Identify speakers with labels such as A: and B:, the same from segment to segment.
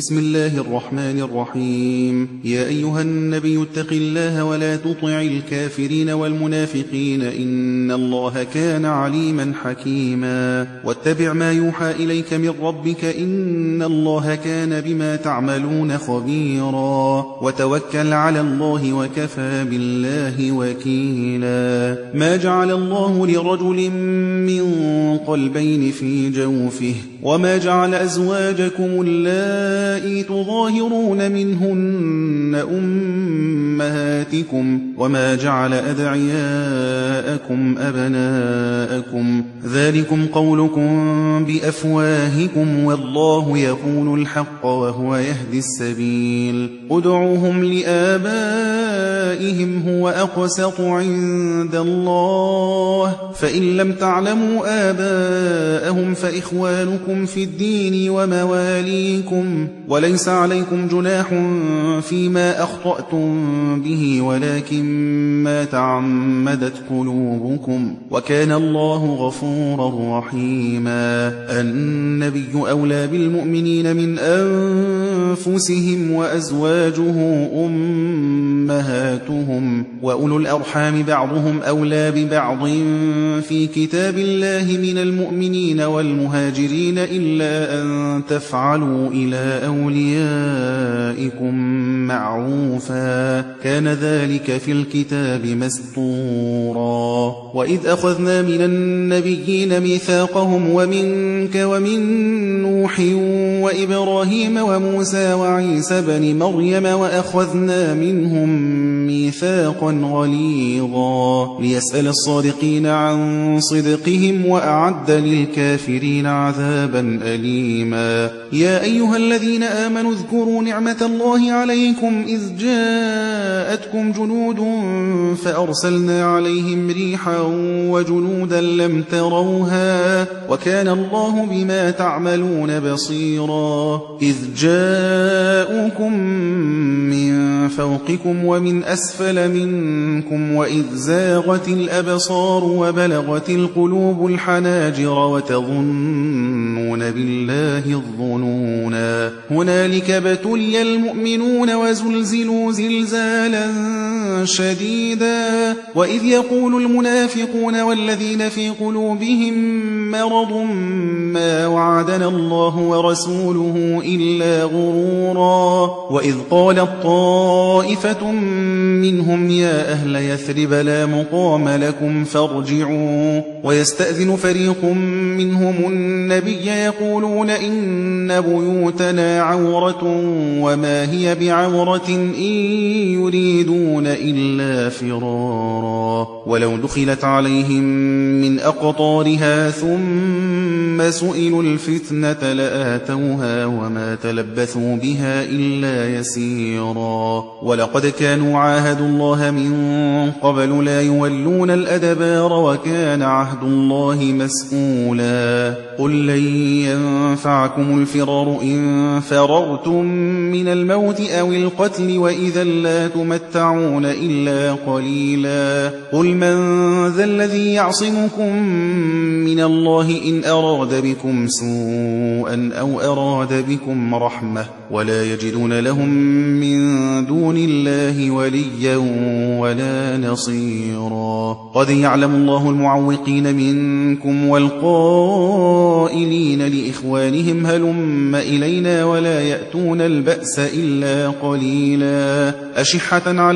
A: بسم الله الرحمن الرحيم يا أيها النبي اتق الله ولا تطع الكافرين والمنافقين إن الله كان عليما حكيما واتبع ما يوحى إليك من ربك إن الله كان بما تعملون خبيرا وتوكل على الله وكفى بالله وكيلا ما جعل الله لرجل من قلبين في جوفه وما جعل أزواجكم الله اللَّائِي تُظَاهِرُونَ مِنْهُنَّ أُمَّهَاتِكُمْ أمهاتكم وما جعل أدعياءكم أبناءكم ذلكم قولكم بأفواهكم والله يقول الحق وهو يهدي السبيل ادعوهم لآبائهم هو أقسط عند الله فإن لم تعلموا آباءهم فإخوانكم في الدين ومواليكم وليس عليكم جناح فيما أخطأتم به ولكن ما تعمدت قلوبكم وكان الله غفورا رحيما النبي أولى بالمؤمنين من أنفسهم وأزواجه أمهاتهم وأولو الأرحام بعضهم أولى ببعض في كتاب الله من المؤمنين والمهاجرين إلا أن تفعلوا إلى أوليائكم معروفا كان ذا ذلك في الكتاب مسطورا وإذ أخذنا من النبيين ميثاقهم ومنك ومن نوح وإبراهيم وموسى وعيسى بن مريم وأخذنا منهم ميثاقا غليظا ليسأل الصادقين عن صدقهم وأعد للكافرين عذابا أليما يا أيها الذين آمنوا اذكروا نعمة الله عليكم إذ جاءتكم جاءتكم جنود فأرسلنا عليهم ريحا وجنودا لم تروها وكان الله بما تعملون بصيرا إذ جاءوكم من فوقكم ومن أسفل منكم وإذ زاغت الأبصار وبلغت القلوب الحناجر وتظنون بالله الظنونا هنالك ابتلي المؤمنون وزلزلوا زلزالا شديدا وإذ يقول المنافقون والذين في قلوبهم مرض ما وعدنا الله ورسوله إلا غرورا وإذ قال طائفة منهم يا أهل يثرب لا مقام لكم فارجعوا ويستأذن فريق منهم النبي يقولون إن بيوتنا عورة وما هي بعورة إن يريدون يؤمنون إلا فرارا ولو دخلت عليهم من أقطارها ثم سئلوا الفتنة لآتوها وما تلبثوا بها إلا يسيرا ولقد كانوا عاهدوا الله من قبل لا يولون الأدبار وكان عهد الله مسؤولا قل لن ينفعكم الفرار إن فررتم من الموت أو القتل وإذا لا تمتعون تُمَتَّعُونَ إِلَّا قَلِيلًا قُلْ مَنْ ذَا الَّذِي يَعْصِمُكُمْ مِنَ اللَّهِ إِنْ أَرَادَ بِكُمْ سُوءًا أَوْ أَرَادَ بِكُمْ رَحْمَةً وَلَا يَجِدُونَ لَهُمْ مِنْ دُونِ اللَّهِ وَلِيًّا وَلَا نَصِيرًا قَدْ يَعْلَمُ اللَّهُ الْمُعَوِّقِينَ مِنْكُمْ وَالْقَائِلِينَ لِإِخْوَانِهِمْ هَلُمَّ إِلَيْنَا وَلَا يَأْتُونَ الْبَأْسَ إِلَّا قَلِيلًا أَشِحَّةً عَلَى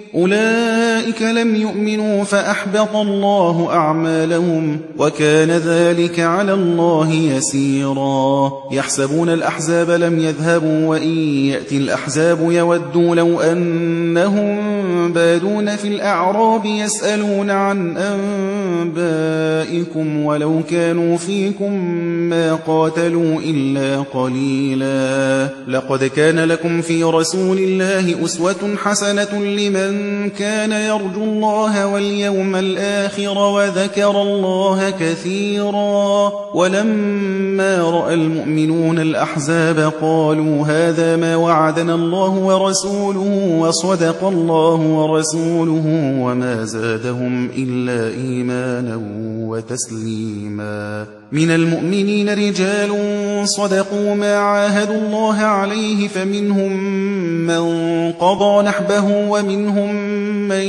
A: أولئك لم يؤمنوا فأحبط الله أعمالهم وكان ذلك على الله يسيرا يحسبون الأحزاب لم يذهبوا وإن يأتي الأحزاب يودوا لو أنهم بادون في الأعراب يسألون عن أنبائكم ولو كانوا فيكم ما قاتلوا إلا قليلا لقد كان لكم في رسول الله أسوة حسنة لمن كان يرجو الله واليوم الآخر وذكر الله كثيرا ولما رأى المؤمنون الأحزاب قالوا هذا ما وعدنا الله ورسوله وصدق الله ورسوله وما زادهم إلا إيمانا وتسليما من المؤمنين رجال صدقوا ما عاهدوا الله عليه فمنهم من قضى نحبه ومنهم من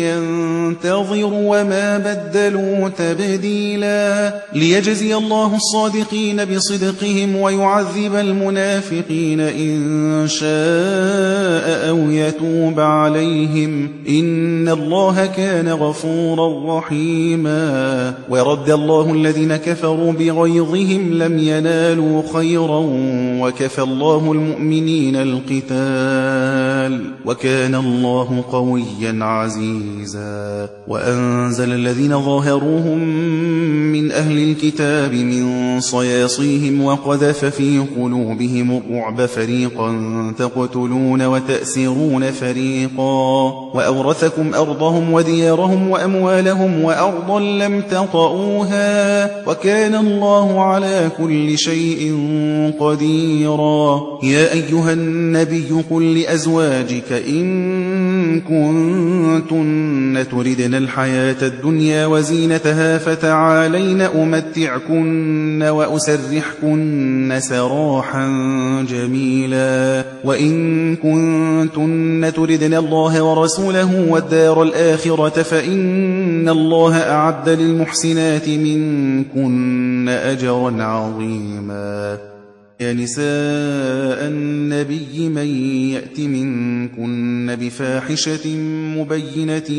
A: ينتظر وما بدلوا تبديلا ليجزي الله الصادقين بصدقهم ويعذب المنافقين إن شاء أو يتوب عليهم إن الله كان غفورا رحيما ورد الله الذين كفروا بغيظهم لم ينالوا خيرا وكفى الله المؤمنين القتال وكان الله قويا عزيزا وأنزل الذين ظاهروهم من أهل الكتاب من صياصيهم وقذف في قلوبهم الرعب فريقا تقتلون وتأسرون فريقا وأورثكم أرضهم وديارهم وأموالهم وأرضا لم تطئوها وكان الله على كل شيء قديرا يا أيها النبي قل لأزواجك إن إن كنتن تردن الحياة الدنيا وزينتها فتعالين أمتعكن وأسرحكن سراحا جميلا وإن كنتن تردن الله ورسوله والدار الآخرة فإن الله أعد للمحسنات منكن أجرا عظيما يا نساء النبي من يأت منكن بفاحشة مبينة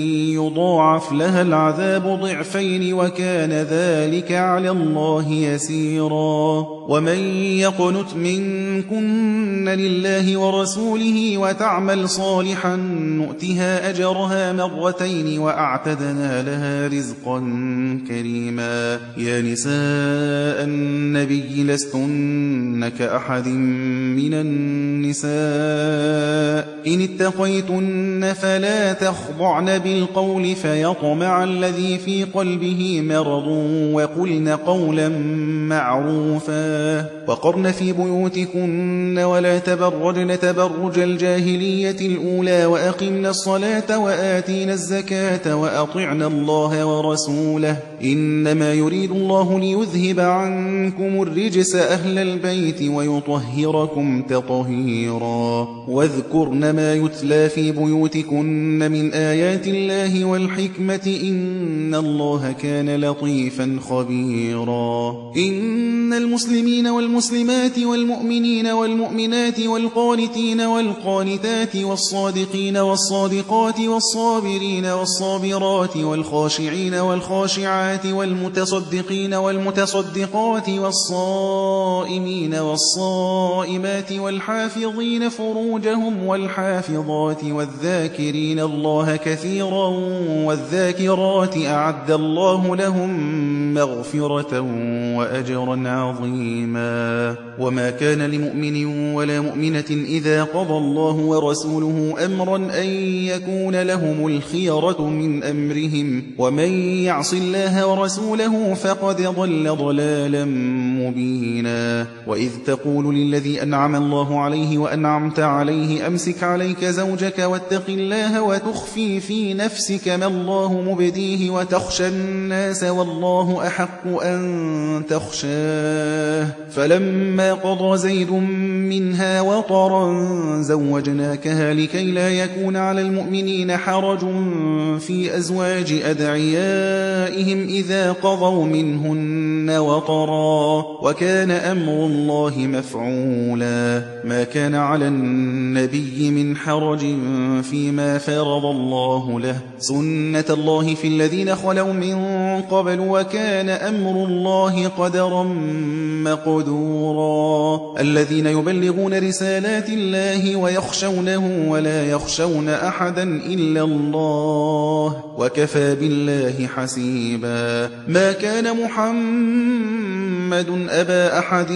A: يضاعف لها العذاب ضعفين وكان ذلك على الله يسيرا ومن يقنت منكن لله ورسوله وتعمل صالحا نؤتها أجرها مرتين وأعتدنا لها رزقا كريما يا نساء النبي لستن كأحد من النساء إن اتقيتن فلا تخضعن بالقول فيطمع الذي في قلبه مرض وقلن قولا معروفا وقرن في بيوتكن ولا تبرجن تبرج الجاهلية الأولى وأقمن الصلاة وآتينا الزكاة وأطعنا الله ورسوله إنما يريد الله ليذهب عنكم الرجس أهل البيت ويطهركم تطهيرا واذكرن ما يتلى في بيوتكن من آيات الله والحكمة إن الله كان لطيفا خبيرا إن المسلمين والمسلمات والمؤمنين والمؤمنات والقانتين والقانتات والصادقين والصادقات والصابرين والصابرات والخاشعين والخاشعات والمتصدقين والمتصدقات والصائمين والصائمات والحافظين فروجهم والحافظين الحافظات والذاكرين الله كثيرا والذاكرات أعد الله لهم مغفرة وأجرا عظيما وما كان لمؤمن ولا مؤمنة إذا قضى الله ورسوله أمرا أن يكون لهم الخيرة من أمرهم ومن يعص الله ورسوله فقد ضل ضلالا مبينا وإذ تقول للذي أنعم الله عليه وأنعمت عليه أمسك عليك زوجك واتق الله وتخفي في نفسك ما الله مبديه وتخشى الناس والله أحق أن تخشاه فلما قضى زيد منها وطرا زوجناكها لكي لا يكون على المؤمنين حرج في أزواج أدعيائهم إذا قضوا منهن وطرا وكان أمر الله مفعولا ما كان على النبي من حرج فيما فرض الله له سنة الله في الذين خلوا من قبل وكان أمر الله قدرا مقدورا الذين يبلغون رسالات الله ويخشونه ولا يخشون أحدا إلا الله وكفى بالله حسيبا ما كان محمد أبا أحد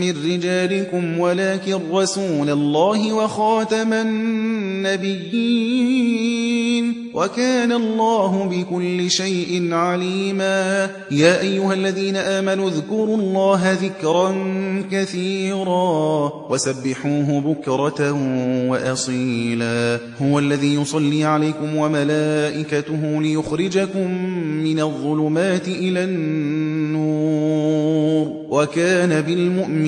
A: من رجالكم ولكن رسول الله وخاتم النبيين وكان الله بكل شيء عليما يا أيها الذين آمنوا اذكروا الله ذكرا كثيرا وسبحوه بكرة وأصيلا هو الذي يصلي عليكم وملائكته ليخرجكم من الظلمات إلى النور وكان بالمؤمنين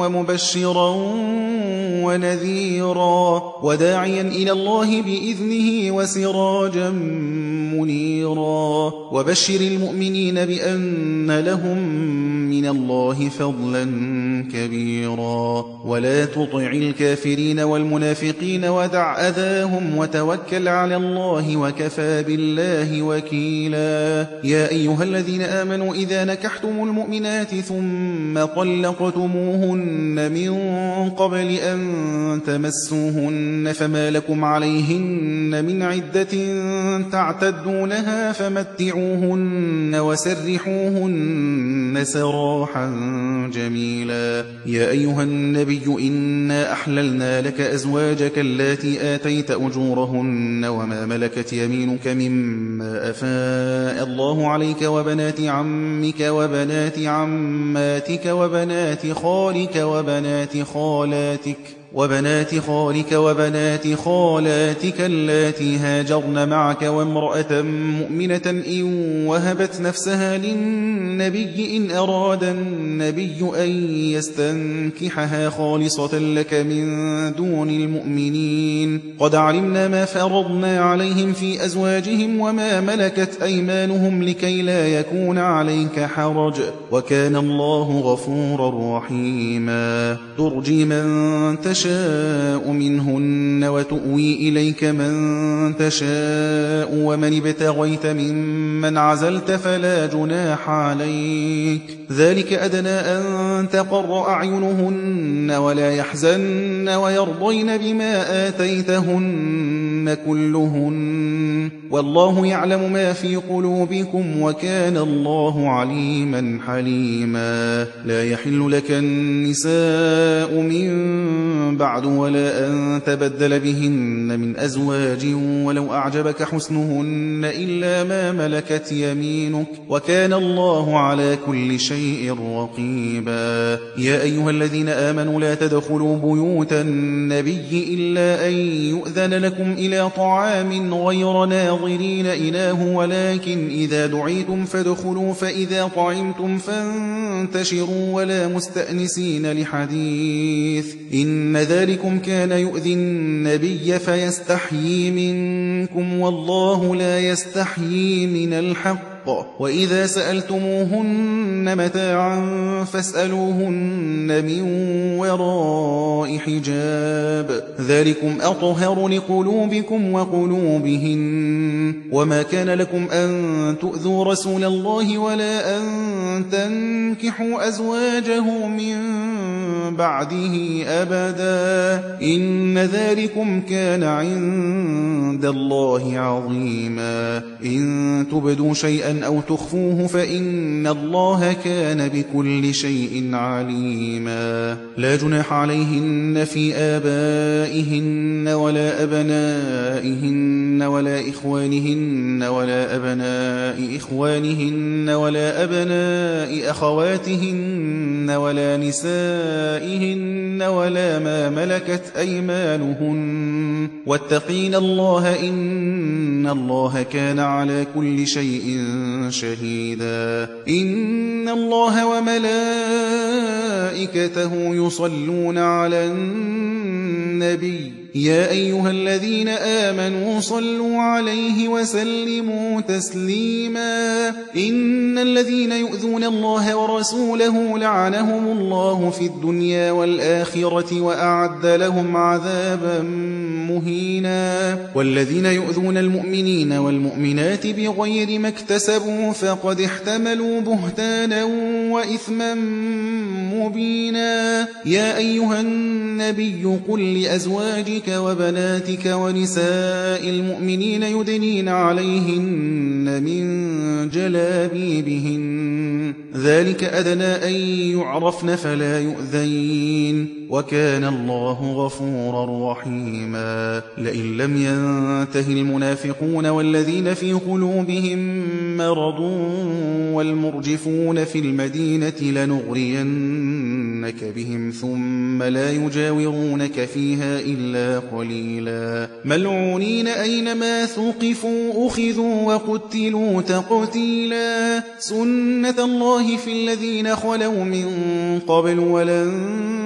A: ومبشرا ونذيرا وداعيا إلى الله بإذنه وسراجا منيرا وبشر المؤمنين بأن لهم من الله فضلا كبيرا ولا تطع الكافرين والمنافقين ودع أذاهم وتوكل على الله وكفى بالله وكيلا يا أيها الذين آمنوا إذا نكحتم المؤمنات ثم طلقتموهن لَهُنَّ مِن قَبْلِ أَن تَمَسُّوهُنَّ فَمَا لَكُمْ عَلَيْهِنَّ مِنْ عِدَّةٍ تَعْتَدُّونَهَا فَمَتِّعُوهُنَّ وَسَرِّحُوهُنَّ سَرَاحًا جَمِيلًا يَا أَيُّهَا النَّبِيُّ إِنَّا أَحْلَلْنَا لَكَ أَزْوَاجَكَ اللَّاتِي آتَيْتَ أُجُورَهُنَّ وَمَا مَلَكَتْ يَمِينُكَ مِمَّا أَفَاءَ اللَّهُ عَلَيْكَ وَبَنَاتِ عَمِّكَ وَبَنَاتِ عَمَّاتِكَ وَبَنَاتِ خَالِكَ وبنات خالاتك وبنات خالك وبنات خالاتك اللاتي هاجرن معك وامرأة مؤمنة إن وهبت نفسها للنبي إن أراد النبي أن يستنكحها خالصة لك من دون المؤمنين قد علمنا ما فرضنا عليهم في أزواجهم وما ملكت أيمانهم لكي لا يكون عليك حرج وكان الله غفورا رحيما ترجي من تشاء تشاء منهن وتؤوي إليك من تشاء ومن ابتغيت ممن عزلت فلا جناح عليك ذلك أدنى أن تقر أعينهن ولا يحزن ويرضين بما آتيتهن كلهن والله يعلم ما في قلوبكم وكان الله عليما حليما لا يحل لك النساء من بعد ولا أن تبدل بهن من أزواج ولو أعجبك حسنهن إلا ما ملكت يمينك وكان الله على كل شيء رقيبا يا أيها الذين آمنوا لا تدخلوا بيوت النبي إلا أن يؤذن لكم إلى طعام غير ناظرين إله ولكن إذا دعيتم فادخلوا فإذا طعمتم فانتشروا ولا مستأنسين لحديث إن إن ذلكم كان يؤذي النبي فيستحيي منكم والله لا يستحيي من الحق الحق وإذا سألتموهن متاعا فاسألوهن من وراء حجاب ذلكم أطهر لقلوبكم وقلوبهن وما كان لكم أن تؤذوا رسول الله ولا أن تنكحوا أزواجه من بعده أبدا إن ذلكم كان عند الله عظيما إن تبدوا شيئا شيئا أو تخفوه فإن الله كان بكل شيء عليما لا جناح عليهن في آبائهن ولا أبنائهن ولا إخوانهن ولا أبناء إخوانهن ولا أبناء أخواتهن ولا نسائهن ولا ما ملكت أيمانهن واتقين الله إن الله كان على كل شيء شهيدا إن الله وملائكته يصلون على النبي يا أيها الذين آمنوا صلوا عليه وسلموا تسليما إن الذين يؤذون الله ورسوله لعنهم الله في الدنيا والآخرة وأعد لهم عذابا مهينا والذين يؤذون المؤمنين والمؤمنات بغير ما اكتسبوا فقد احتملوا بهتانا وإثما مبينا يا أيها النبي قل لأزواجك بناتك وبناتك ونساء المؤمنين يدنين عليهن من جلابيبهن ذلك أدنى أن يعرفن فلا يؤذين وكان الله غفورا رحيما لئن لم ينته المنافقون والذين في قلوبهم مرض والمرجفون في المدينة لنغرينك بهم ثم لا يجاورونك فيها إلا قليلا ملعونين أينما ثقفوا أخذوا وقتلوا تقتيلا سنة الله الله في الذين خلوا من قبل ولن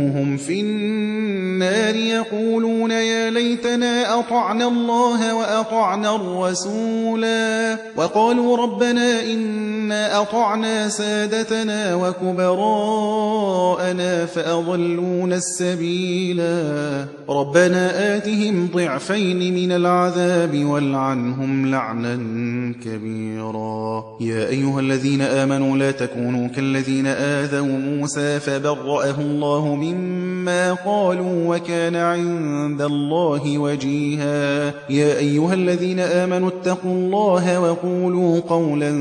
A: وجوههم في النار يقولون يا ليتنا أطعنا الله وأطعنا الرسولا وقالوا ربنا إنا أطعنا سادتنا وكبراءنا فأضلونا السبيلا ربنا آتهم ضعفين من العذاب والعنهم لعنا كبيرا يا أيها الذين آمنوا لا تكونوا كالذين آذوا موسى فبرأه الله منهم مما قالوا وكان عند الله وجيها يا أيها الذين آمنوا اتقوا الله وقولوا قولا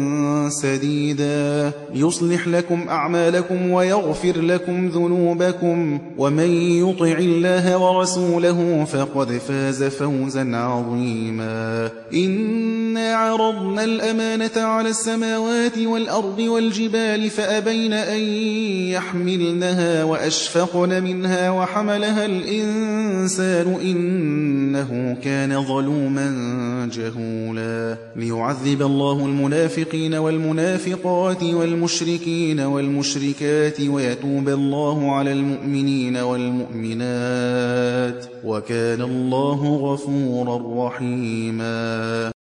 A: سديدا يصلح لكم أعمالكم ويغفر لكم ذنوبكم ومن يطع الله ورسوله فقد فاز فوزا عظيما إنا عرضنا الأمانة على السماوات والأرض والجبال فأبين أن يحملنها وأشفقن خَلَقْنَا مِنْهَا وَحَمَلَهَا الْإِنسَانُ إِنَّهُ كَانَ ظَلُومًا جَهُولًا لِيُعَذِّبَ اللَّهُ الْمُنَافِقِينَ وَالْمُنَافِقَاتِ وَالْمُشْرِكِينَ وَالْمُشْرِكَاتِ وَيَتُوبَ اللَّهُ على المؤمنين والمؤمنات وكان الله غفورا رحيما